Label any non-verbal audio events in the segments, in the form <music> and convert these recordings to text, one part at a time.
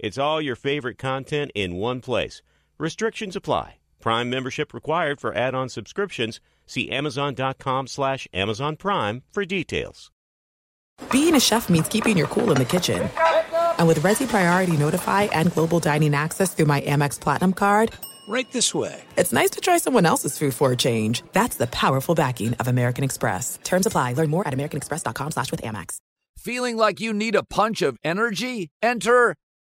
It's all your favorite content in one place. Restrictions apply. Prime membership required for add-on subscriptions. See Amazon.com slash Amazon Prime for details. Being a chef means keeping your cool in the kitchen. And with Resy Priority Notify and Global Dining Access through my Amex Platinum card, Right this way. it's nice to try someone else's food for a change. That's the powerful backing of American Express. Terms apply. Learn more at americanexpress.com slash with Amex. Feeling like you need a punch of energy? Enter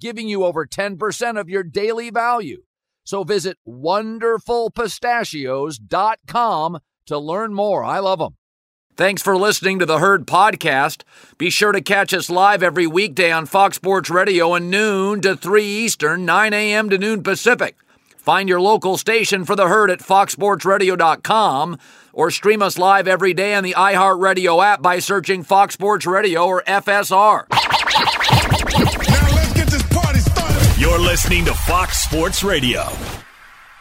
giving you over 10% of your daily value. So visit wonderfulpistachios.com to learn more. I love them. Thanks for listening to the Herd Podcast. Be sure to catch us live every weekday on Fox Sports Radio at noon to 3 Eastern, 9 a.m. to noon Pacific. Find your local station for the herd at foxsportsradio.com or stream us live every day on the iHeartRadio app by searching Fox Sports Radio or FSR. You're listening to Fox Sports Radio.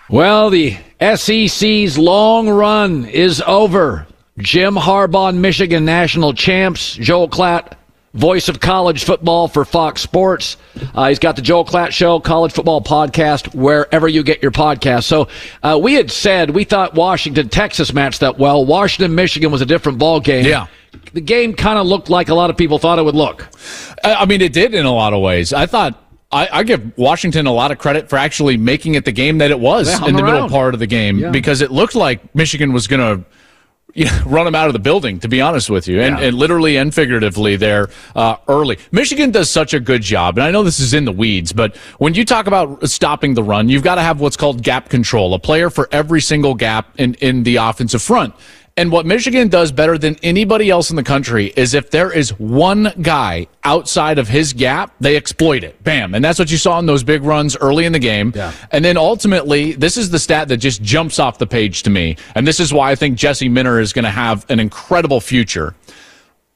Well, the SEC's long run is over. Jim Harbaugh, Michigan national champs. Joel Klatt, voice of college football for Fox Sports. Uh, he's got the Joel Klatt Show, college football podcast, wherever you get your podcast. So uh, we had said we thought Washington Texas matched that well. Washington Michigan was a different ball game. Yeah. The game kind of looked like a lot of people thought it would look. I I mean, it did in a lot of ways. I thought I, I give Washington a lot of credit for actually making it the game that it was in the middle part of the game Yeah. because it looked like Michigan was going <laughs> to. You know, run them out of the building, to be honest with you, and, Yeah. and literally and figuratively there uh, early. Michigan does such a good job, and I know this is in the weeds, but when you talk about stopping the run, you've got to have what's called gap control, a player for every single gap in, in the offensive front. And what Michigan does better than anybody else in the country is if there is one guy outside of his gap, they exploit it. Bam. And that's what you saw in those big runs early in the game. Yeah. And then ultimately, this is the stat that just jumps off the page to me. And this is why I think Jesse Minter is going to have an incredible future.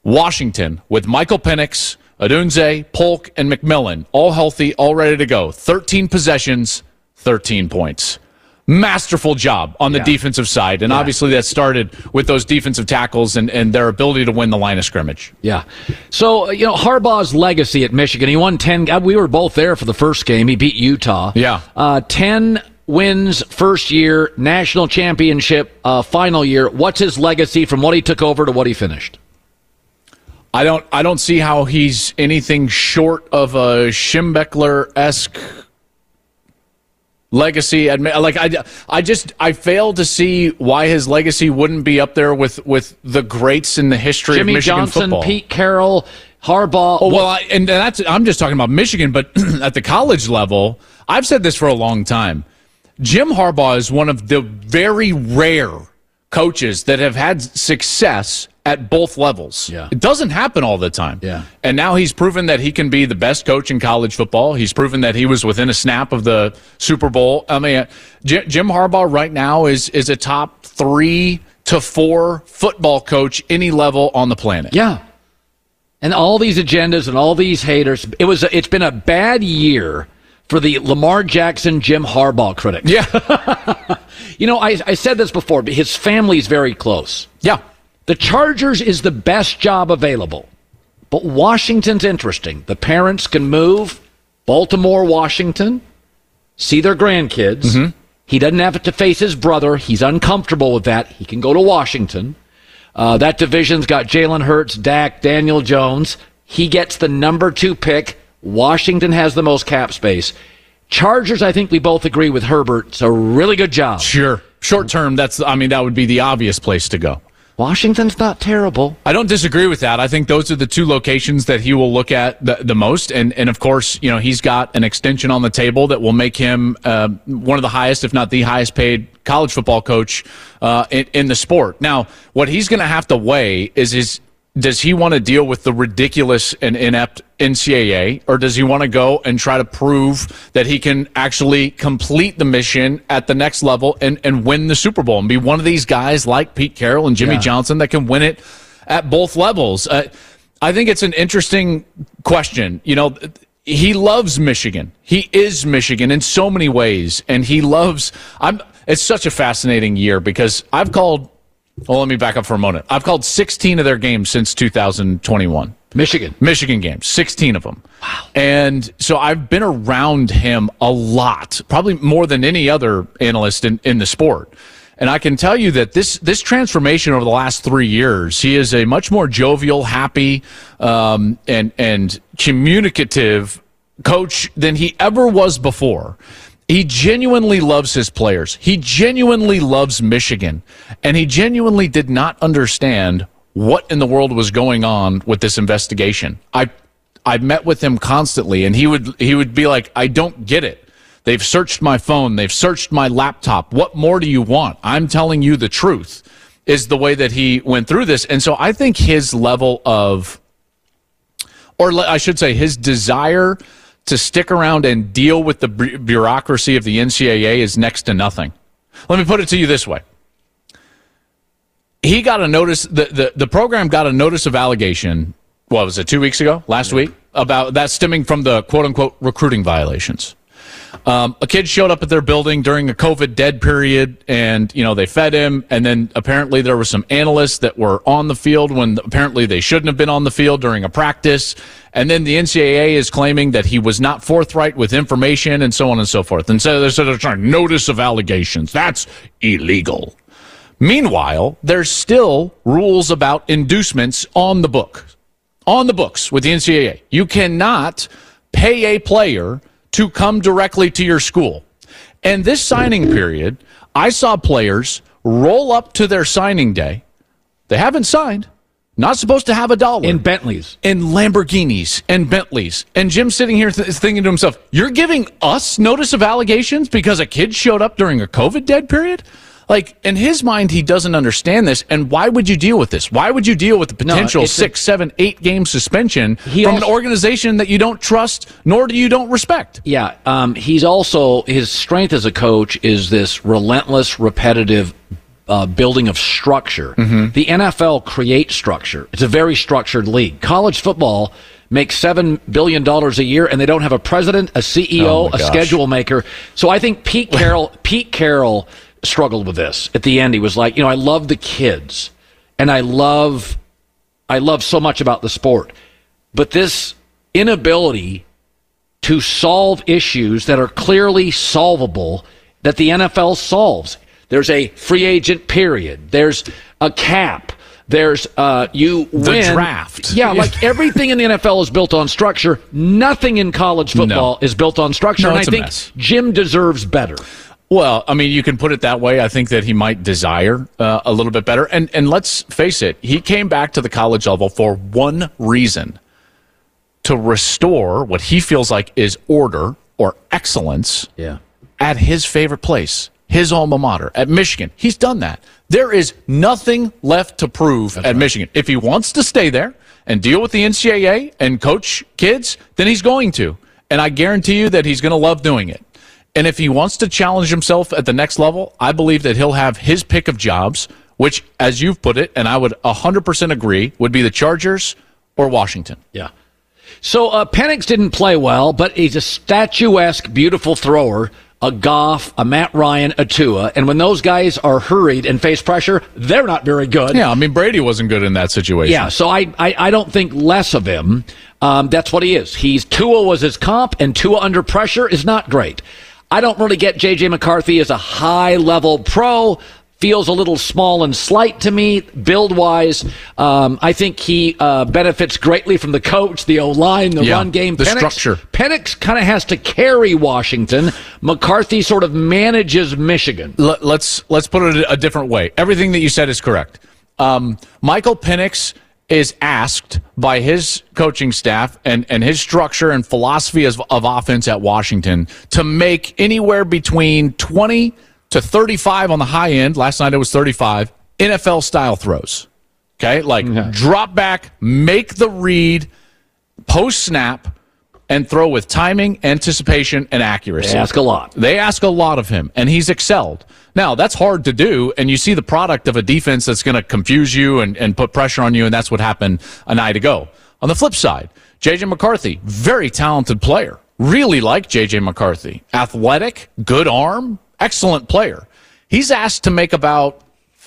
Washington with Michael Penix, Odunze, Polk, and McMillan, all healthy, all ready to go. 13 possessions, 13 points. Masterful job on the Yeah. defensive side. And obviously that started with those defensive tackles and, and their ability to win the line of scrimmage. Yeah. So, uh, you know, Harbaugh's legacy at Michigan, he won 10. uh, We were both there for the first game. He beat Utah. Yeah. Uh, 10 wins first year, national championship uh, final year. What's his legacy from what he took over to what he finished? I don't I don't see how he's anything short of a Schembechler esque legacy. Like I, I just I fail to see why his legacy wouldn't be up there with with the greats in the history Jimmy of Michigan Johnson, football. Pete Carroll, Harbaugh. Oh well, I, and that's I'm just talking about Michigan, but <clears throat> at the college level, I've said this for a long time. Jim Harbaugh is one of the very rare coaches that have had success at both levels. Yeah. It doesn't happen all the time. Yeah. And now he's proven that he can be the best coach in college football. He's proven that he was within a snap of the Super Bowl. I mean, Jim Harbaugh right now is is a top 3 to 4 football coach any level on the planet. Yeah. And all these agendas and all these haters. It was. It's been a bad year for the Lamar Jackson, Jim Harbaugh critics. Yeah. <laughs> You know, I, I said this before, but his family's very close. yeah. The Chargers is the best job available. But Washington's interesting. The parents can move Baltimore, Washington, see their grandkids. He doesn't have to face his brother. He's uncomfortable with that. He can go to Washington. Uh, that division's got Jalen Hurts, Dak, Daniel Jones. He gets the number two pick. Washington has the most cap space. Chargers, I think we both agree with Herbert. It's a really good job. Sure. Short term, that's I mean that would be the obvious place to go. Washington's not terrible. I don't disagree with that. I think those are the two locations that he will look at the, the most. And, and of course, you know, he's got an extension on the table that will make him uh, one of the highest, if not the highest paid college football coach uh, in, in the sport. Now, what he's going to have to weigh is his does he want to deal with the ridiculous and inept NCAA, or does he want to go and try to prove that he can actually complete the mission at the next level and, and win the Super Bowl and be one of these guys like Pete Carroll and Jimmy yeah. Johnson that can win it at both levels? Uh, I think it's an interesting question. You know, he loves Michigan. He is Michigan in so many ways, and he loves. I'm. It's such a fascinating year because I've called well, let me back up for a moment. I've called 16 of their games since 2021. Michigan. Michigan games, 16 of them. Wow. And so I've been around him a lot, probably more than any other analyst in, in the sport. And I can tell you that this this transformation over the last three years, he is a much more jovial, happy, um, and and communicative coach than he ever was before. He genuinely loves his players. He genuinely loves Michigan. And he genuinely did not understand what in the world was going on with this investigation. I I met with him constantly and he would he would be like, "I don't get it. They've searched my phone, they've searched my laptop. What more do you want? I'm telling you the truth." Is the way that he went through this. And so I think his level of or I should say his desire to stick around and deal with the bureaucracy of the NCAA is next to nothing. Let me put it to you this way. He got a notice, the, the, the program got a notice of allegation, what was it, two weeks ago, last yeah. week, about that stemming from the quote unquote recruiting violations. Um, a kid showed up at their building during a COVID dead period, and you know they fed him. And then apparently there were some analysts that were on the field when apparently they shouldn't have been on the field during a practice. And then the NCAA is claiming that he was not forthright with information, and so on and so forth. And so they're trying notice of allegations. That's illegal. Meanwhile, there's still rules about inducements on the book, on the books with the NCAA. You cannot pay a player to come directly to your school. And this signing period, I saw players roll up to their signing day. They haven't signed. Not supposed to have a dollar. In Bentleys. In Lamborghinis and Bentleys. And Jim sitting here th- thinking to himself, You're giving us notice of allegations because a kid showed up during a COVID dead period? Like in his mind, he doesn't understand this. And why would you deal with this? Why would you deal with the potential no, six, a, seven, eight game suspension from also, an organization that you don't trust nor do you don't respect? Yeah, um, he's also his strength as a coach is this relentless, repetitive uh, building of structure. Mm-hmm. The NFL creates structure. It's a very structured league. College football makes seven billion dollars a year, and they don't have a president, a CEO, oh a schedule maker. So I think Pete Carroll, Pete Carroll struggled with this. At the end, he was like, you know, I love the kids and I love, I love so much about the sport, but this inability to solve issues that are clearly solvable that the NFL solves. There's a free agent period. There's a cap. There's uh, you the win. draft. Yeah, like <laughs> everything in the NFL is built on structure. Nothing in college football no. is built on structure. No, and I think mess. Jim deserves better. Well, I mean, you can put it that way. I think that he might desire uh, a little bit better. And and let's face it, he came back to the college level for one reason: to restore what he feels like is order or excellence. Yeah. At his favorite place, his alma mater, at Michigan. He's done that. There is nothing left to prove That's at right. Michigan. If he wants to stay there and deal with the NCAA and coach kids, then he's going to. And I guarantee you that he's going to love doing it. And if he wants to challenge himself at the next level, I believe that he'll have his pick of jobs, which, as you've put it, and I would 100% agree, would be the Chargers or Washington. Yeah. So uh, Penix didn't play well, but he's a statuesque, beautiful thrower. A Goff, a Matt Ryan, a Tua, and when those guys are hurried and face pressure, they're not very good. Yeah, I mean Brady wasn't good in that situation. Yeah, so I I, I don't think less of him. Um, that's what he is. He's Tua was his comp, and Tua under pressure is not great. I don't really get J.J. McCarthy as a high level pro. feels a little small and slight to me, build wise. Um, I think he uh, benefits greatly from the coach, the O line, the Yeah, run game, the Penix- structure. Penix kind of has to carry Washington. McCarthy sort of manages Michigan. Let, let's let's put it a different way. Everything that you said is correct. Um, Michael Penix is asked by his coaching staff and, and his structure and philosophy of, of offense at Washington to make anywhere between 20 to 35 on the high end. Last night it was 35 NFL style throws. Okay, like drop back, make the read, post snap, and throw with timing, anticipation, and accuracy. They ask a lot. They ask a lot of him, and he's excelled. Now, that's hard to do, and you see the product of a defense that's going to confuse you and, and put pressure on you, and that's what happened a night ago. On the flip side, J.J. McCarthy, very talented player. Really like J.J. McCarthy. Athletic, good arm, excellent player. He's asked to make about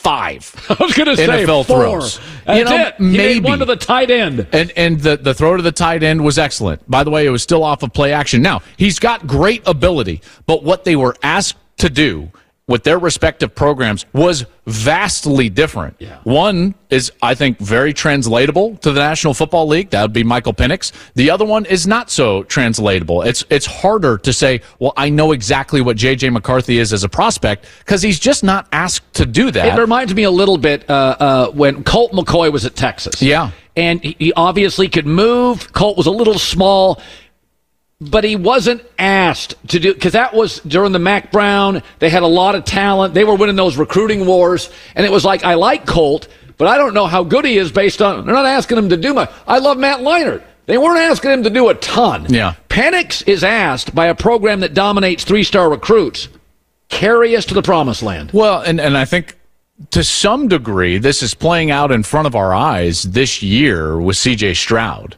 five <laughs> I was going to say NFL four. throws. That's You know, it. He made maybe. one to the tight end. And and the, the throw to the tight end was excellent. By the way, it was still off of play action. Now, he's got great ability, but what they were asked to do with their respective programs was vastly different. One is, I think, very translatable to the National Football League. That would be Michael Penix. The other one is not so translatable. It's it's harder to say, well, I know exactly what JJ McCarthy is as a prospect because he's just not asked to do that. It reminds me a little bit uh, uh, when Colt McCoy was at Texas. Yeah. And he, he obviously could move. Colt was a little small, but he wasn't asked to do because that was during the Mack Brown. They had a lot of talent. They were winning those recruiting wars, and it was like I like Colt, but I don't know how good he is based on. They're not asking him to do much. I love Matt Leinart. They weren't asking him to do a ton. Yeah. Penix is asked by a program that dominates three-star recruits. Carry us to the promised land. Well, and, and I think to some degree, this is playing out in front of our eyes this year with CJ Stroud.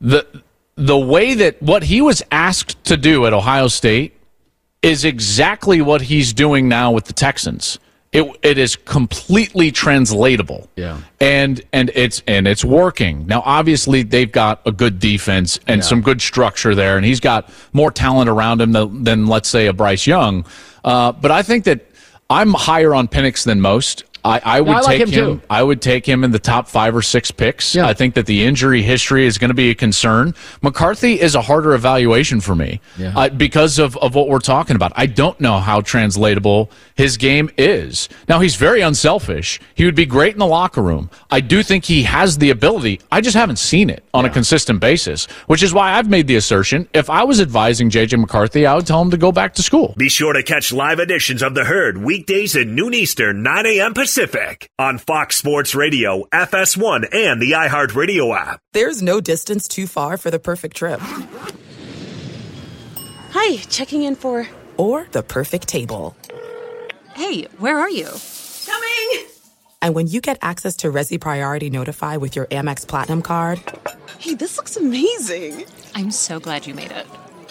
The the way that what he was asked to do at Ohio State is exactly what he's doing now with the Texans. It it is completely translatable. Yeah. And and it's and it's working. Now obviously they've got a good defense and some good structure there and he's got more talent around him than, than let's say a Bryce Young. Uh, but I think that I'm higher on Penix than most. I, I would I like take him too. I would take him in the top five or six picks. Yeah. I think that the injury history is going to be a concern. McCarthy is a harder evaluation for me Yeah. uh, because of, of what we're talking about. I don't know how translatable his game is. Now, he's very unselfish. He would be great in the locker room. I do think he has the ability. I just haven't seen it on a consistent basis, which is why I've made the assertion if I was advising JJ McCarthy, I would tell him to go back to school. Be sure to catch live editions of The Herd weekdays at noon Eastern, 9 a.m. Pacific on Fox Sports Radio, FS1, and the iHeartRadio app. There's no distance too far for the perfect trip. Hi, checking in for. Or the perfect table. Hey, where are you? Coming! And when you get access to Resy Priority Notify with your Amex Platinum card Hey, this looks amazing! I'm so glad you made it.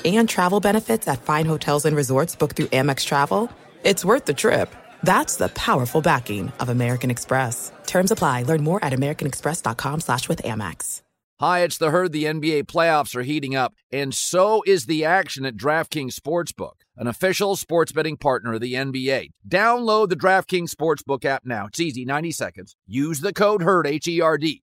and travel benefits at fine hotels and resorts booked through Amex Travel, it's worth the trip. That's the powerful backing of American Express. Terms apply. Learn more at americanexpress.com slash with Amex. Hi, it's the herd. The NBA playoffs are heating up, and so is the action at DraftKings Sportsbook, an official sports betting partner of the NBA. Download the DraftKings Sportsbook app now. It's easy, 90 seconds. Use the code HERD, H E R D.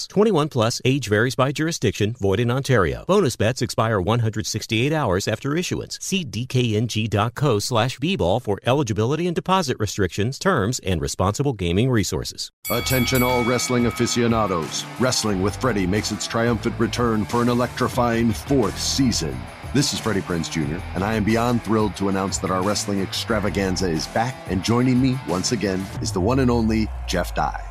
21 plus, age varies by jurisdiction, void in Ontario. Bonus bets expire 168 hours after issuance. See dkng.co slash bball for eligibility and deposit restrictions, terms, and responsible gaming resources. Attention, all wrestling aficionados. Wrestling with Freddie makes its triumphant return for an electrifying fourth season. This is Freddie Prinze Jr., and I am beyond thrilled to announce that our wrestling extravaganza is back, and joining me once again is the one and only Jeff Dye.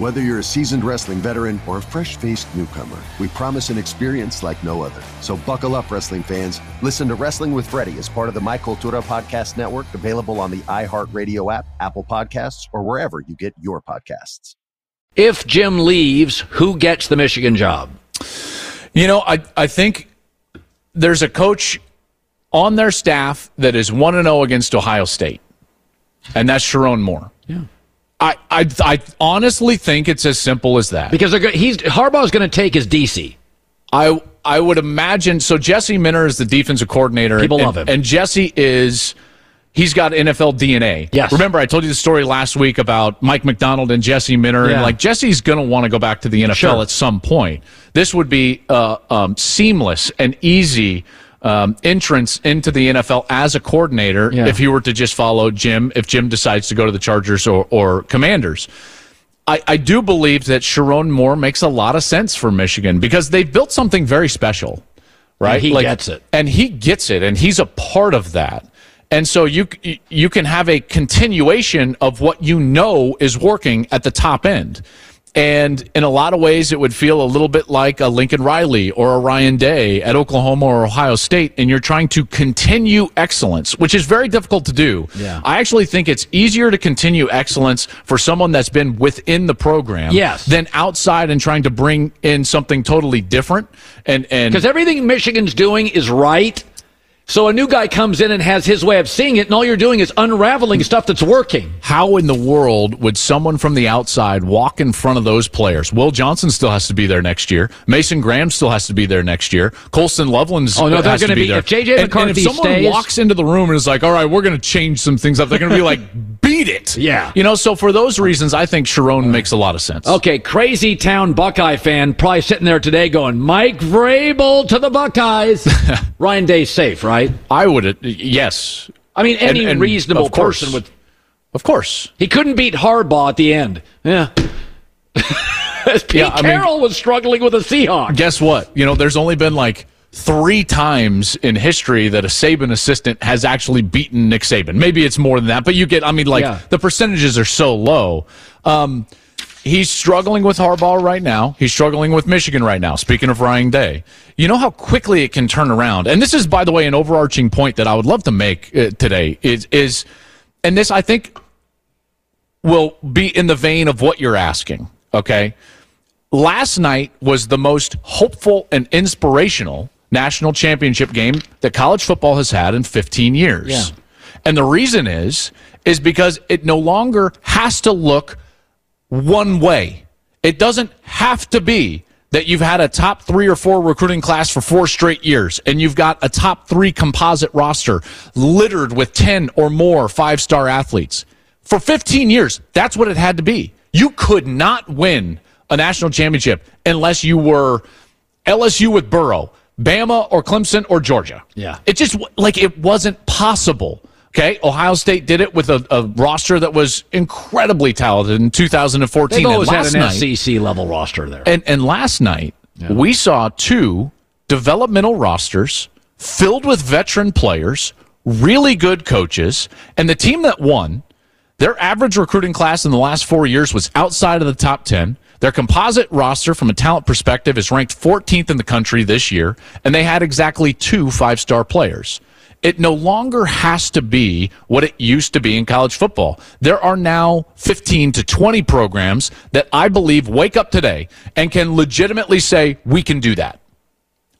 Whether you're a seasoned wrestling veteran or a fresh faced newcomer, we promise an experience like no other. So buckle up, wrestling fans. Listen to Wrestling with Freddie as part of the My Cultura Podcast Network, available on the iHeartRadio app, Apple Podcasts, or wherever you get your podcasts. If Jim leaves, who gets the Michigan job? You know, I, I think there's a coach on their staff that is 1 0 against Ohio State, and that's Sherrone Moore. I, I, I honestly think it's as simple as that. Because they're, go- he's Harbaugh's going to take his DC. I I would imagine so. Jesse Minter is the defensive coordinator. People and, love him. and Jesse is. He's got NFL DNA. Yes. Remember, I told you the story last week about Mike Macdonald and Jesse Minter, Yeah. and like Jesse's going to want to go back to the NFL Sure. at some point. This would be uh, um, seamless and easy um, entrance into the NFL as a coordinator Yeah. if he were to just follow Jim. If Jim decides to go to the Chargers or, or Commanders. I, I do believe that Sherrone Moore makes a lot of sense for Michigan because they've built something very special, right? And he gets it. and he gets it, and he's a part of that. And so you you can have a continuation of what you know is working at the top end. And in a lot of ways, it would feel a little bit like a Lincoln Riley or a Ryan Day at Oklahoma or Ohio State, and you're trying to continue excellence, which is very difficult to do. Yeah. I actually think it's easier to continue excellence for someone that's been within the program Yes. than outside and trying to bring in something totally different. And and Because everything Michigan's doing is right. So a new guy comes in and has his way of seeing it, and all you're doing is unraveling stuff that's working. how in the world would someone from the outside walk in front of those players? Will Johnson still has to be there next year. Mason Graham still has to be there next year. Colston Loveland's Oh, no, they're gonna be be- there. if J.J. And- and, McCarthy if someone stays- walks into the room and is like, "All right, we're going to change some things up," they're going to be like, <laughs> "Beat it!" Yeah. you know. So for those reasons, I think Sherrone makes a lot of sense. Okay, crazy town Buckeye fan probably sitting there today going, Mike Vrabel to the Buckeyes. <laughs> Ryan Day's safe, right? I would, uh, yes, I mean, any And- and reasonable course. person would. of course. He couldn't beat Harbaugh at the end. Yeah. <laughs> Pete Yeah, I mean- Carroll was struggling with a Seahawk. guess what? You know, there's only been like three times in history that a Saban assistant has actually beaten Nick Saban. Maybe it's more than that, but you get, I mean, like Yeah. the percentages are so low. Um, he's struggling with Harbaugh right now. He's struggling with Michigan right now. Speaking of Ryan Day, you know how quickly it can turn around. And this is, by the way, an overarching point that I would love to make uh, today is, is, and this I think will be in the vein of what you're asking. Okay last night was the most hopeful and inspirational national championship game that college football has had in 15 years. Yeah. And the reason is is because it no longer has to look one way. It doesn't have to be that you've had a top 3 or 4 recruiting class for 4 straight years and you've got a top 3 composite roster littered with 10 or more 5-star athletes. For 15 years, that's what it had to be. You could not win a national championship unless you were LSU with Burrow, Bama or Clemson or Georgia. Yeah. It just like it wasn't possible. Okay, Ohio State did it with a, a roster that was incredibly talented in 2014. They've And always had an night- SEC level roster there. and and last night we saw two developmental rosters filled with veteran players, really good coaches, and the team that won, their average recruiting class in the last 4 years was outside of the top 10. Their composite roster from a talent perspective is ranked 14th in the country this year, and they had exactly two five-star players. It no longer has to be what it used to be in college football. There are now 15 to 20 programs that I believe wake up today and can legitimately say, we can do that.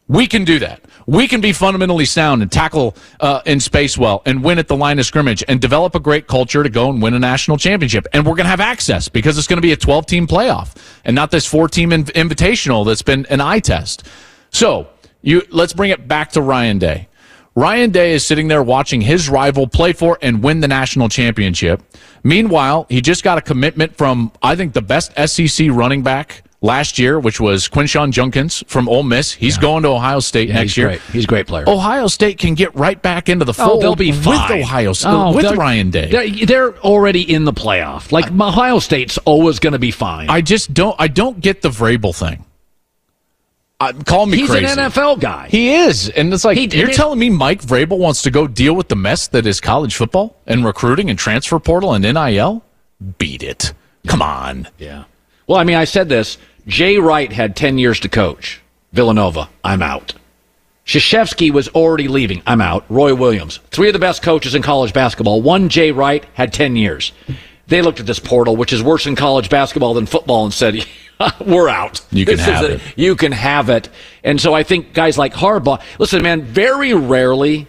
We can do that. We can be fundamentally sound and tackle uh, in space well and win at the line of scrimmage and develop a great culture to go and win a national championship. And we're going to have access because it's going to be a 12 team playoff and not this four team inv- invitational that's been an eye test. So you let's bring it back to Ryan Day. Ryan Day is sitting there watching his rival play for and win the national championship. Meanwhile, he just got a commitment from, I think, the best SEC running back last year, which was Quinshon Judkins from Ole Miss. He's yeah. going to Ohio State yeah, next he's year. Great. He's a great player. Ohio State can get right back into the oh, fold. Oh, they'll be fine. with Ohio State oh, with Ryan Day. They're, they're, already in the playoff. Like I, Ohio State's always going to be fine. I just don't. I don't get the Vrabel thing. Uh, call me He's crazy. an NFL guy. He is, and it's like he, you're telling me Mike Vrabel wants to go deal with the mess that is college football and recruiting and transfer portal and NIL. Beat it. Come on. Yeah. Well, I mean, I said this. Jay Wright had 10 years to coach. Villanova, I'm out. Krzyzewski was already leaving. I'm out. Roy Williams, three of the best coaches in college basketball. One, Jay Wright, had 10 years. They looked at this portal, which is worse in college basketball than football, and said, <laughs> <laughs> "We're out. You can this have it. You can have it." And so I think guys like Harbaugh. Listen, man. Very rarely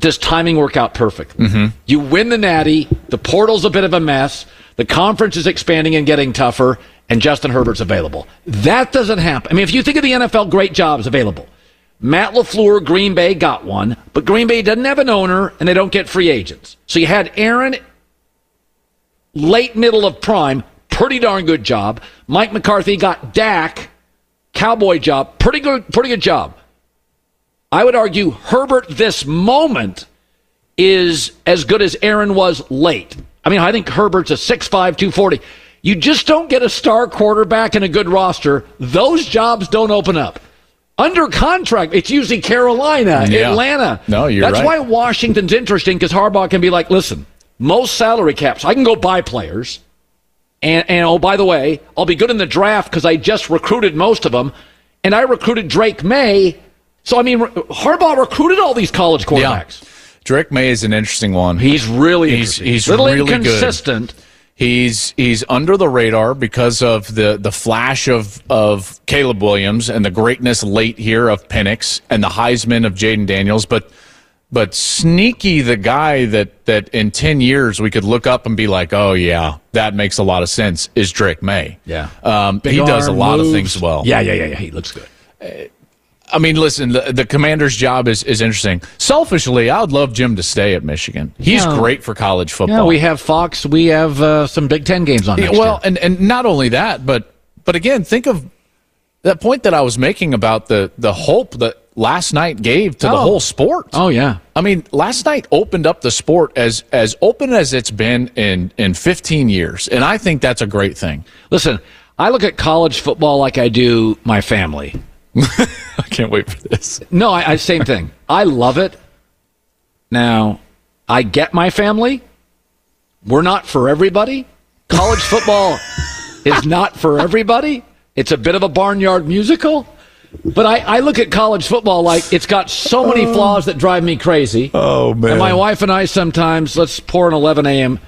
does timing work out perfect. Mm-hmm. You win the Natty. The portal's a bit of a mess. The conference is expanding and getting tougher, and Justin Herbert's available. That doesn't happen. I mean, if you think of the NFL, great jobs available. Matt LaFleur, Green Bay got one, but Green Bay doesn't have an owner and they don't get free agents. So you had Aaron, late middle of prime, pretty darn good job. Mike McCarthy got Dak, cowboy job, pretty good, pretty good job. I would argue Herbert this moment is as good as Aaron was late. I mean, I think Herbert's a 6'5, 240. You just don't get a star quarterback and a good roster. Those jobs don't open up. Under contract, it's usually Carolina, yeah. Atlanta. No, you're That's right. why Washington's interesting because Harbaugh can be like, listen, most salary caps, I can go buy players. And, and oh, by the way, I'll be good in the draft because I just recruited most of them. And I recruited Drake Maye. So, I mean, Harbaugh recruited all these college quarterbacks. Yeah. Drake Maye is an interesting one. He's really he's, he's little really inconsistent. Good. He's he's under the radar because of the the flash of of Caleb Williams and the greatness late here of Penix and the Heisman of Jayden Daniels, but but sneaky the guy that that in 10 years we could look up and be like oh yeah that makes a lot of sense is drake maye yeah um, he does a lot moves. of things well yeah yeah yeah, yeah. he looks good uh, I mean, listen, the, the, commander's job is, is interesting. Selfishly, I would love Jim to stay at Michigan. He's yeah. great for college football. Yeah, we have Fox. We have uh, some Big Ten games on. Yeah, well, and, and not only that, but but again, think of that point that I was making about the the hope that last night gave to oh. the whole sport. Oh yeah. I mean, last night opened up the sport as as open as it's been in in 15 years, and I think that's a great thing. Listen, I look at college football like I do my family. <laughs> I can't wait for this. No, I, I same thing. I love it. Now, I get my family. We're not for everybody. College football is not for everybody. It's a bit of a barnyard musical. But I, I look at college football like it's got so many oh. flaws that drive me crazy. Oh, man. And my wife and I sometimes, let's pour an 11 a.m.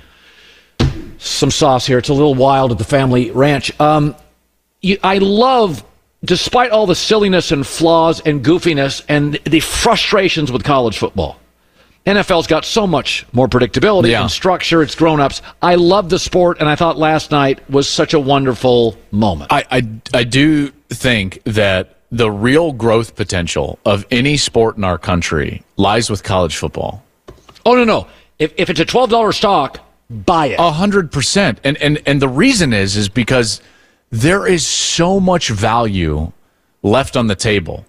some sauce here. It's a little wild at the family ranch. Um, you, I love despite all the silliness and flaws and goofiness and the frustrations with college football, NFL's got so much more predictability yeah. and structure. It's grown ups. I love the sport, and I thought last night was such a wonderful moment. I, I, I do think that the real growth potential of any sport in our country lies with college football. Oh, no, no. If, if it's a $12 stock, buy it. A hundred percent. And, and, and the reason is, is because there is so much value left on the table.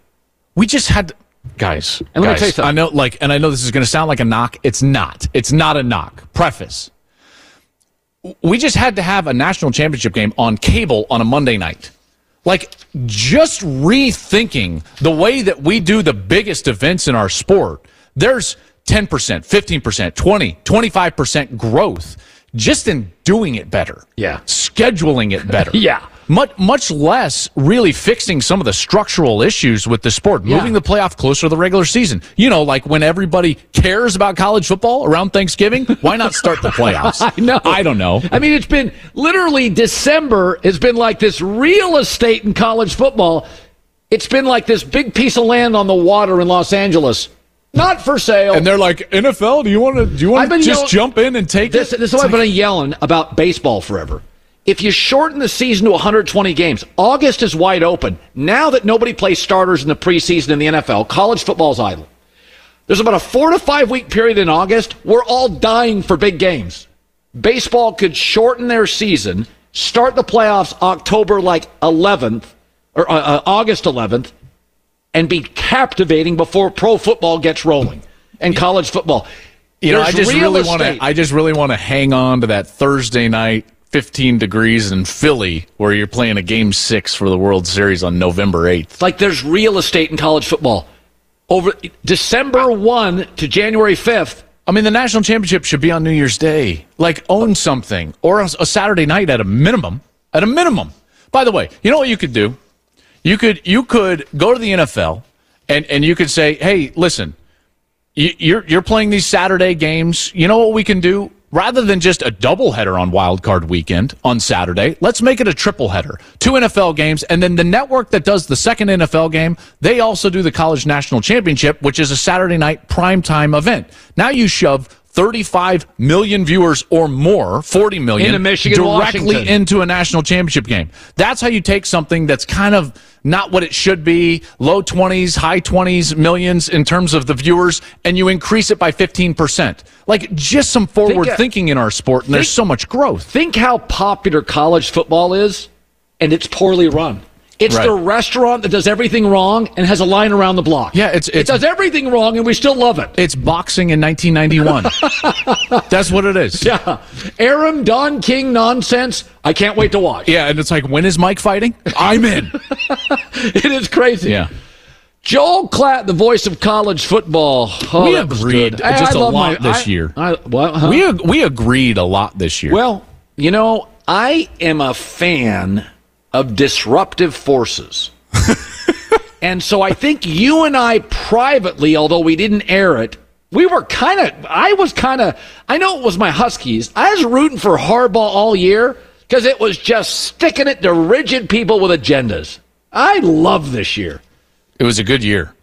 We just had, guys. And let guys, me tell you something. I know, like, and I know this is going to sound like a knock. It's not. It's not a knock. Preface. We just had to have a national championship game on cable on a Monday night. Like, just rethinking the way that we do the biggest events in our sport. There's 10%, 15%, 20, 25% growth just in doing it better. Yeah. Scheduling it better. <laughs> yeah much much less really fixing some of the structural issues with the sport, yeah. moving the playoff closer to the regular season. You know, like when everybody cares about college football around Thanksgiving, why not start the playoffs? <laughs> I know. I don't know. I mean, it's been literally December has been like this real estate in college football. It's been like this big piece of land on the water in Los Angeles. Not for sale. And they're like, NFL, do you want to do you want to just jump in and take this, it? This is why I've been yelling about baseball forever if you shorten the season to 120 games, August is wide open. Now that nobody plays starters in the preseason in the NFL, college football's idle. There's about a four to five week period in August. We're all dying for big games. Baseball could shorten their season, start the playoffs October like 11th or uh, uh, August 11th, and be captivating before pro football gets rolling and college football. You know, I just really want to. I just really want to hang on to that Thursday night, 15 degrees in Philly, where you're playing a game six for the World Series on November 8th. like there's real estate in college football. Over December 1 to January 5th, I mean, the national championship should be on New Year's Day. Like, own something, or a, a Saturday night at a minimum. At a minimum. By the way, you know what you could do? You could you could go to the NFL and and you could say, hey, listen, you, you're you're playing these Saturday games. You know what we can do? Rather than just a doubleheader on Wild Card Weekend on Saturday, let's make it a triple header. Two NFL games, and then the network that does the second NFL game, they also do the College National Championship, which is a Saturday night primetime event. Now you shove 35 million viewers or more, 40 million, Into Michigan, directly Washington. into a national championship game. That's how you take something that's kind of not what it should be, low 20s, high 20s millions in terms of the viewers, and you increase it by 15%. Like just some forward Think, thinking in our sport, and there's so much growth. think how popular college football is, and it's poorly run. It's Right. the restaurant that does everything wrong and has a line around the block. Yeah, it's- it does everything wrong, and we still love it. It's boxing in 1991. <laughs> that's what it is. Yeah, Aaron Don King nonsense. I can't wait to watch. Yeah, and it's like, when is Mike fighting? I'm in. <laughs> It is crazy. Yeah. Joel Klatt, the voice of college football. Oh, We agreed good. just a love lot this I- year. I, what, huh? We, we agreed a lot this year. Well, you know, I am a fan of disruptive forces. <laughs> and so I think you and I privately, although we didn't air it, we were kind of, I was kind of, I know it was my Huskies. I was rooting for Harbaugh all year because it was just sticking it to rigid people with agendas. I love this year. it was a good year.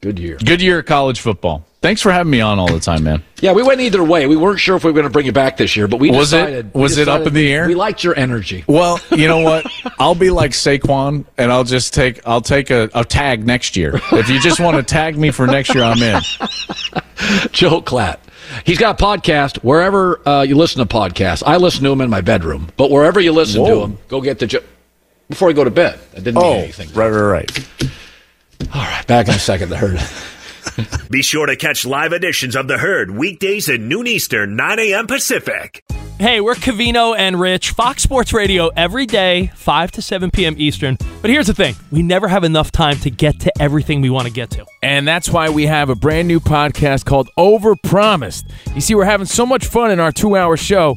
Good year. Good year of college football. Thanks for having me on all the time, man. Yeah, we went either way. We weren't sure if we were going to bring you back this year, but we Was it- decided. we was it up in the air? We liked your energy. Well, you know what? <laughs> I'll be like Saquon, and I'll just take I'll take a, a tag next year. If you just want to tag me for next year, I'm in. <laughs> Joe Klatt. He's got a podcast wherever uh, you listen to podcasts. I listen to him in my bedroom, but wherever you listen to Whoa. him, go get the. Jo- Before I go to bed, I didn't mean anything. right, right, right. All right, back in a second. The herd. <laughs> Be sure to catch live editions of The Herd weekdays at noon Eastern, 9 a.m. Pacific. Hey, we're Covino and Rich, Fox Sports Radio every day, 5 to 7 p.m. Eastern. But here's the thing we never have enough time to get to everything we want to get to. And that's why we have a brand new podcast called Overpromised. You see, we're having so much fun in our two hour show,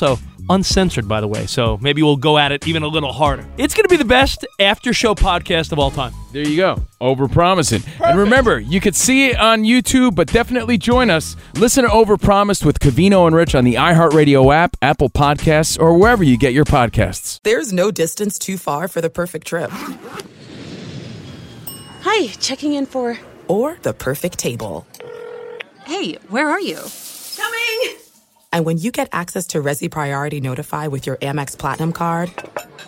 uncensored, by the way. So maybe we'll go at it even a little harder. It's going to be the best after show podcast of all time. There you go. Overpromising. And remember, you could see it on YouTube, but definitely join us. Listen to Over Overpromised with Covino and Rich on the iHeartRadio app, Apple Podcasts, or wherever you get your podcasts. There's no distance too far for the perfect trip. Hi, checking in for. Or the perfect table. Hey, where are you? Coming! And when you get access to Resy Priority Notify with your Amex Platinum card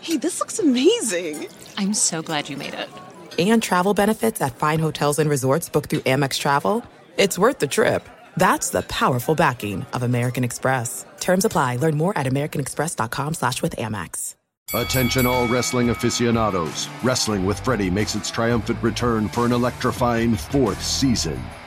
Hey, this looks amazing. I'm so glad you made it. and travel benefits at fine hotels and resorts booked through Amex Travel, it's worth the trip. That's the powerful backing of American Express. Terms apply. Learn more at americanexpress.com slash with Amex. Attention all wrestling aficionados. Wrestling with Freddie makes its triumphant return for an electrifying fourth season.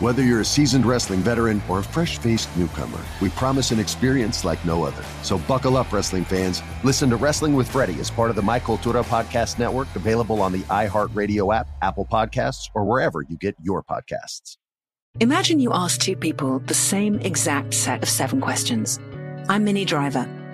Whether you're a seasoned wrestling veteran or a fresh faced newcomer, we promise an experience like no other. So buckle up, wrestling fans. Listen to Wrestling with Freddie as part of the My Cultura Podcast Network, available on the iHeartRadio app, Apple Podcasts, or wherever you get your podcasts. Imagine you ask two people the same exact set of seven questions. I'm Minnie Driver.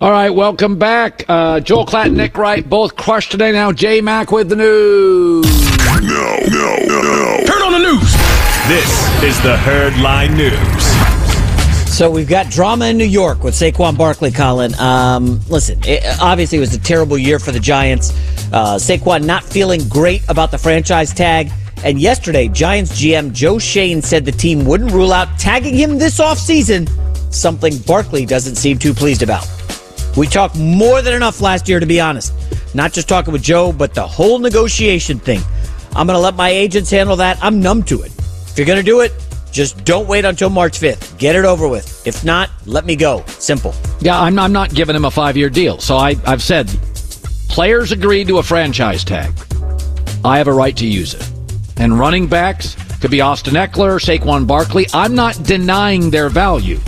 All right, welcome back. Uh, Joel Klatt, and Nick Wright, both crushed today. Now J Mac with the news. No, no, no, no. Turn on the news. This is the Herd Line News. So we've got drama in New York with Saquon Barkley, Colin. Um, listen, it, obviously it was a terrible year for the Giants. Uh, Saquon not feeling great about the franchise tag. And yesterday, Giants GM Joe Schoen said the team wouldn't rule out tagging him this offseason, something Barkley doesn't seem too pleased about. We talked more than enough last year, to be honest. Not just talking with Joe, but the whole negotiation thing. I'm going to let my agents handle that. I'm numb to it. If you're going to do it, just don't wait until March 5th. Get it over with. If not, let me go. Simple. Yeah, I'm, I'm not giving him a five year deal. So I, I've said players agreed to a franchise tag. I have a right to use it. And running backs could be Austin Ekeler, Saquon Barkley. I'm not denying their value.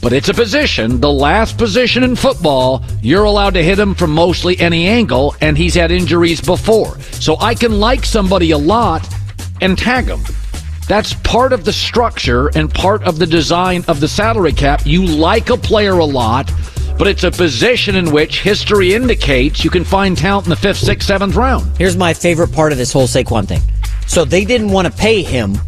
But it's a position, the last position in football, you're allowed to hit him from mostly any angle, and he's had injuries before. So I can like somebody a lot and tag him. That's part of the structure and part of the design of the salary cap. You like a player a lot, but it's a position in which history indicates you can find talent in the fifth, sixth, seventh round. Here's my favorite part of this whole Saquon thing. So they didn't want to pay him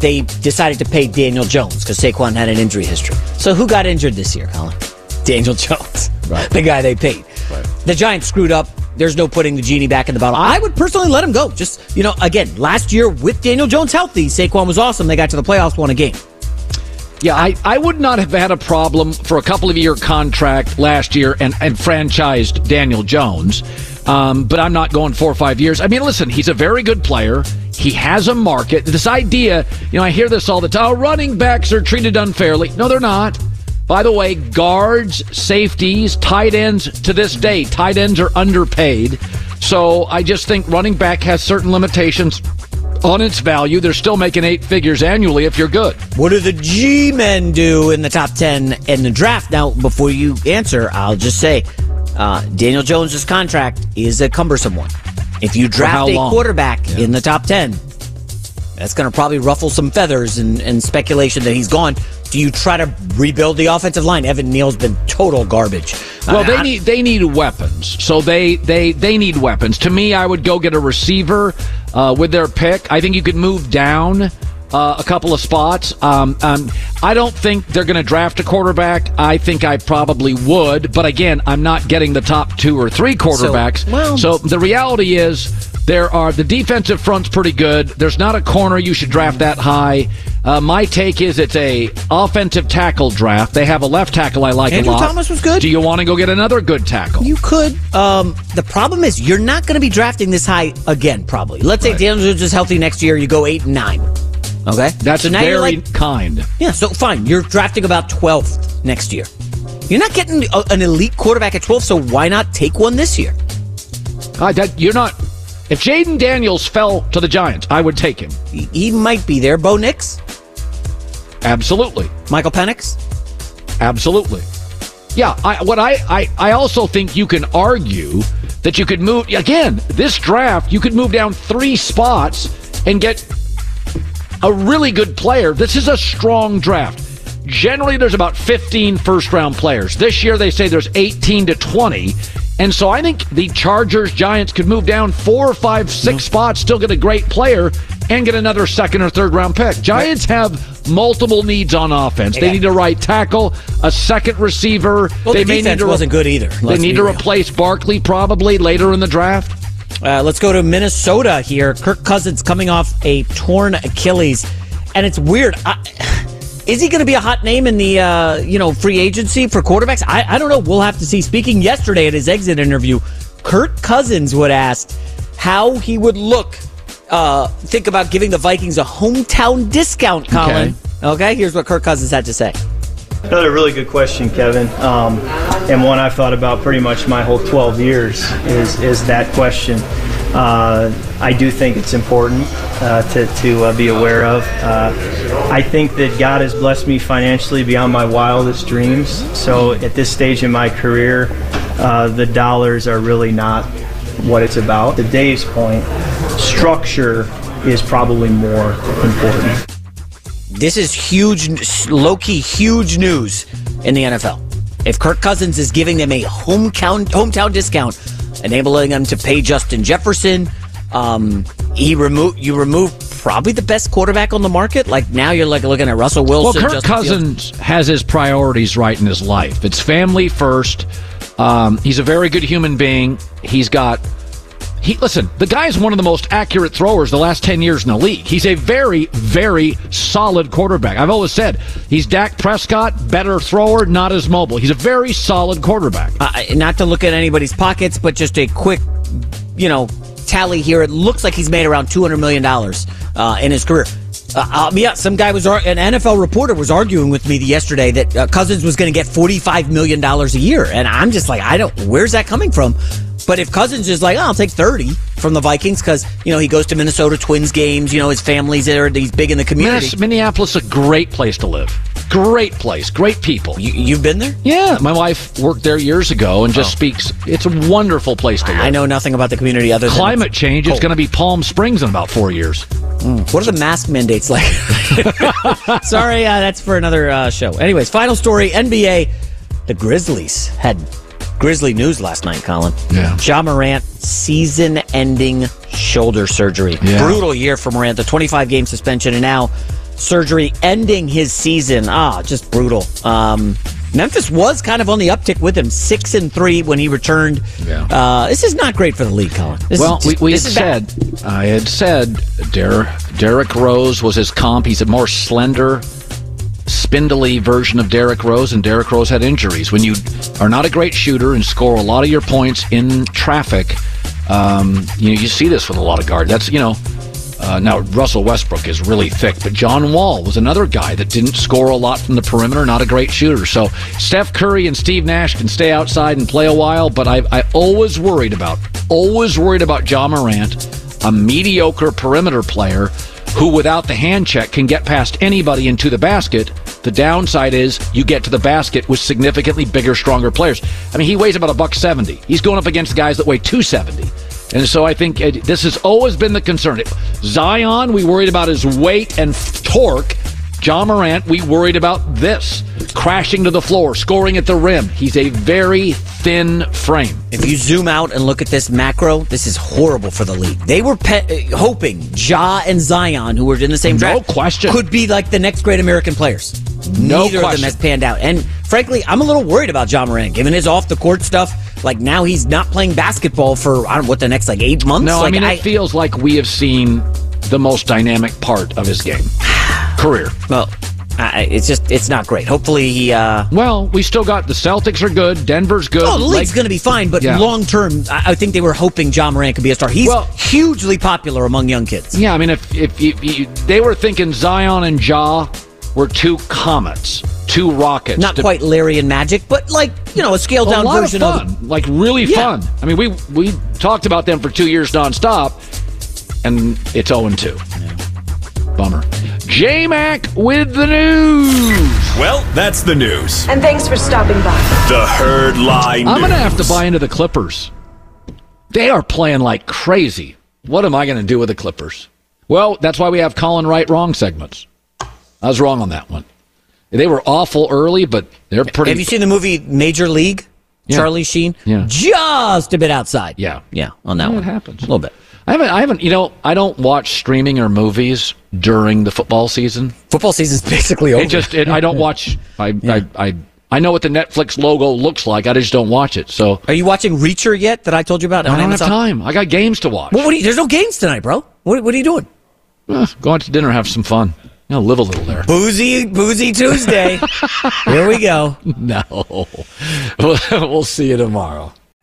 they decided to pay Daniel Jones because Saquon had an injury history. So who got injured this year, Colin? <laughs> Daniel Jones, right? The guy they paid. Right. The Giants screwed up. There's no putting the genie back in the bottle. I would personally let him go. Just you know, again, last year with Daniel Jones healthy, Saquon was awesome. They got to the playoffs, won a game. Yeah, I, I would not have had a problem for a couple of year contract last year and, and franchised Daniel Jones. Um, but I'm not going four or five years. I mean, listen, he's a very good player. He has a market. This idea, you know, I hear this all the time. Oh, running backs are treated unfairly. No, they're not. By the way, guards, safeties, tight ends to this day, tight ends are underpaid. So I just think running back has certain limitations on its value. They're still making eight figures annually if you're good. What do the G men do in the top 10 in the draft? Now, before you answer, I'll just say uh, Daniel Jones' contract is a cumbersome one. If you draft a quarterback yeah. in the top 10, that's going to probably ruffle some feathers and, and speculation that he's gone. Do you try to rebuild the offensive line? Evan Neal's been total garbage. Well, they need they need weapons, so they they they need weapons. To me, I would go get a receiver uh, with their pick. I think you could move down uh, a couple of spots. Um, um, I don't think they're going to draft a quarterback. I think I probably would, but again, I'm not getting the top two or three quarterbacks. So, well, so the reality is there are the defensive front's pretty good. There's not a corner you should draft that high. Uh, my take is it's a offensive tackle draft. They have a left tackle I like Andrew a lot. Thomas was good. Do you want to go get another good tackle? You could. Um, the problem is you're not going to be drafting this high again. Probably. Let's say. Daniel Jones is healthy next year. You go eight and nine. Okay, That's so now very like, kind. yeah. So fine, you're drafting about 12th next year. You're not getting a, an elite quarterback at 12, so why not take one this year? That, you're not. If Jayden Daniels fell to the Giants, I would take him. He, he might be there. Bo Nix, Absolutely. Michael Penix. Absolutely. Yeah, I, what I, I, I also think you can argue that you could move again this draft. You could move down three spots and get a really good player. This is a strong draft. Generally, there's about 15 first round players. This year, they say there's 18 to 20. And so I think the Chargers Giants could move down four or five, six spots, still get a great player, and get another second or third round pick. Giants have multiple needs on offense. They need a right tackle, a second receiver. Well, they the may defense need to wasn't good either, They need to real. replace Barkley probably later in the draft. Uh, let's go to Minnesota here. Kirk Cousins coming off a torn Achilles, and it's weird. I, <sighs> is he going to be a hot name in the uh, you know free agency for quarterbacks? I, I don't know. We'll have to see. Speaking yesterday at his exit interview, Kirk Cousins would ask how he would look. Uh, think about giving the Vikings a hometown discount, Colin. Okay, here's what Kirk Cousins had to say. Another really good question, Kevin, um, and one I've thought about pretty much my whole 12 years is is that question. Uh, I do think it's important uh, to to uh, be aware of. Uh, I think that God has blessed me financially beyond my wildest dreams. So at this stage in my career, uh, the dollars are really not what it's about. To Dave's point, structure is probably more important. This is huge, low key, huge news in the NFL. If Kirk Cousins is giving them a hometown hometown discount, enabling them to pay Justin Jefferson, um, he remove you remove probably the best quarterback on the market. Like now, you're like looking at Russell Wilson. Well. Kirk Justin Fields. Cousins has his priorities right in his life. It's family first. Um, he's a very good human being. He's got. He listen. The guy is one of the most accurate throwers the last ten years in the league. He's a very, very solid quarterback. I've always said he's Dak Prescott, better thrower, not as mobile. He's a very solid quarterback. Uh, not to look at anybody's pockets, but just a quick, you know, tally here. It looks like he's made around two hundred million dollars uh, in his career. Uh, uh, yeah, some guy was an NFL reporter was arguing with me yesterday that uh, Cousins was going to get forty five million dollars a year, and I'm just like, I don't. Where's that coming from? But if Cousins is like, oh, I'll take thirty from the Vikings because you know he goes to Minnesota Twins games, you know his family's there, he's big in the community. Minneapolis is a great place to live. Great place, great people. You, you've been there? Yeah, my wife worked there years ago and just speaks. It's a wonderful place to live. I know nothing about the community other than Climate change. It's going to be Palm Springs in about four years. Mm. What are the mask mandates like? <laughs> Sorry, uh, that's for another uh, show. Anyways, final story NBA. The Grizzlies had Grizzly news last night, Colin. Yeah. Ja Morant, season ending shoulder surgery. Yeah. Brutal year for Morant, the 25 game suspension, and now surgery ending his season. Ah, just brutal. Um, Memphis was kind of on the uptick with him, six and three when he returned. Yeah. Uh, this is not great for the league, Colin. This well, is, we, we had this is bad. said, I had said, Der- Derrick Rose was his comp. He's a more slender, spindly version of Derrick Rose, and Derrick Rose had injuries. When you are not a great shooter and score a lot of your points in traffic, um, you know you see this with a lot of guards. That's you know. Uh, now Russell Westbrook is really thick, but John Wall was another guy that didn't score a lot from the perimeter, not a great shooter. So Steph Curry and Steve Nash can stay outside and play a while, but I, I always worried about, always worried about Ja Morant, a mediocre perimeter player who, without the hand check, can get past anybody into the basket. The downside is you get to the basket with significantly bigger, stronger players. I mean, he weighs about a buck seventy. He's going up against guys that weigh two seventy. And so I think it, this has always been the concern. Zion, we worried about his weight and torque. Ja Morant, we worried about this crashing to the floor, scoring at the rim. He's a very thin frame. If you zoom out and look at this macro, this is horrible for the league. They were pe- uh, hoping Ja and Zion, who were in the same No draft, question. could be like the next great American players. No Neither of them has panned out. And frankly, I'm a little worried about Ja Morant, given his off the court stuff. Like now he's not playing basketball for I don't know what the next like eight months. No, like, I mean it feels like we have seen the most dynamic part of his game career. Well, I, it's just it's not great. Hopefully he. Uh, well, we still got the Celtics are good. Denver's good. Oh, the league's Lake- going to be fine, but Yeah. long term, I, I think they were hoping John Moran could be a star. He's well, hugely popular among young kids. Yeah, I mean, if if you, you, they were thinking Zion and Ja were two comets, two rockets, Not to- quite Larry and Magic, but like you know a scaled down a version of fun, like really Yeah. fun. I mean, we we talked about them for two years nonstop, and it's zero and two. Bummer. J Mac with the news. Well, that's the news. And thanks for stopping by. The Herd Line. I'm going to have to buy into the Clippers. They are playing like crazy. What am I going to do with the Clippers? Well, that's why we have Colin right wrong segments. I was wrong on that one. They were awful early, but they're pretty. Have you seen the movie Major League? Yeah. Charlie Sheen. Yeah. Just a bit outside. Yeah. Yeah. On that Yeah, one, it happens. a little bit. I haven't. I haven't. You know, I don't watch streaming or movies during the football season. Football season's <laughs> basically over. It just. It, I don't watch. I, I. I. I know what the Netflix logo looks like. I just don't watch it. So Are you watching Reacher yet? That I told you about. I don't have time. I got games to watch. Well, what do you, there's no games tonight, bro. What, what are you doing? Uh, go out to dinner, have some fun. You know, live a little there. Boozy, boozy Tuesday. <laughs> Here we go. No. <laughs> We'll, we'll see you tomorrow.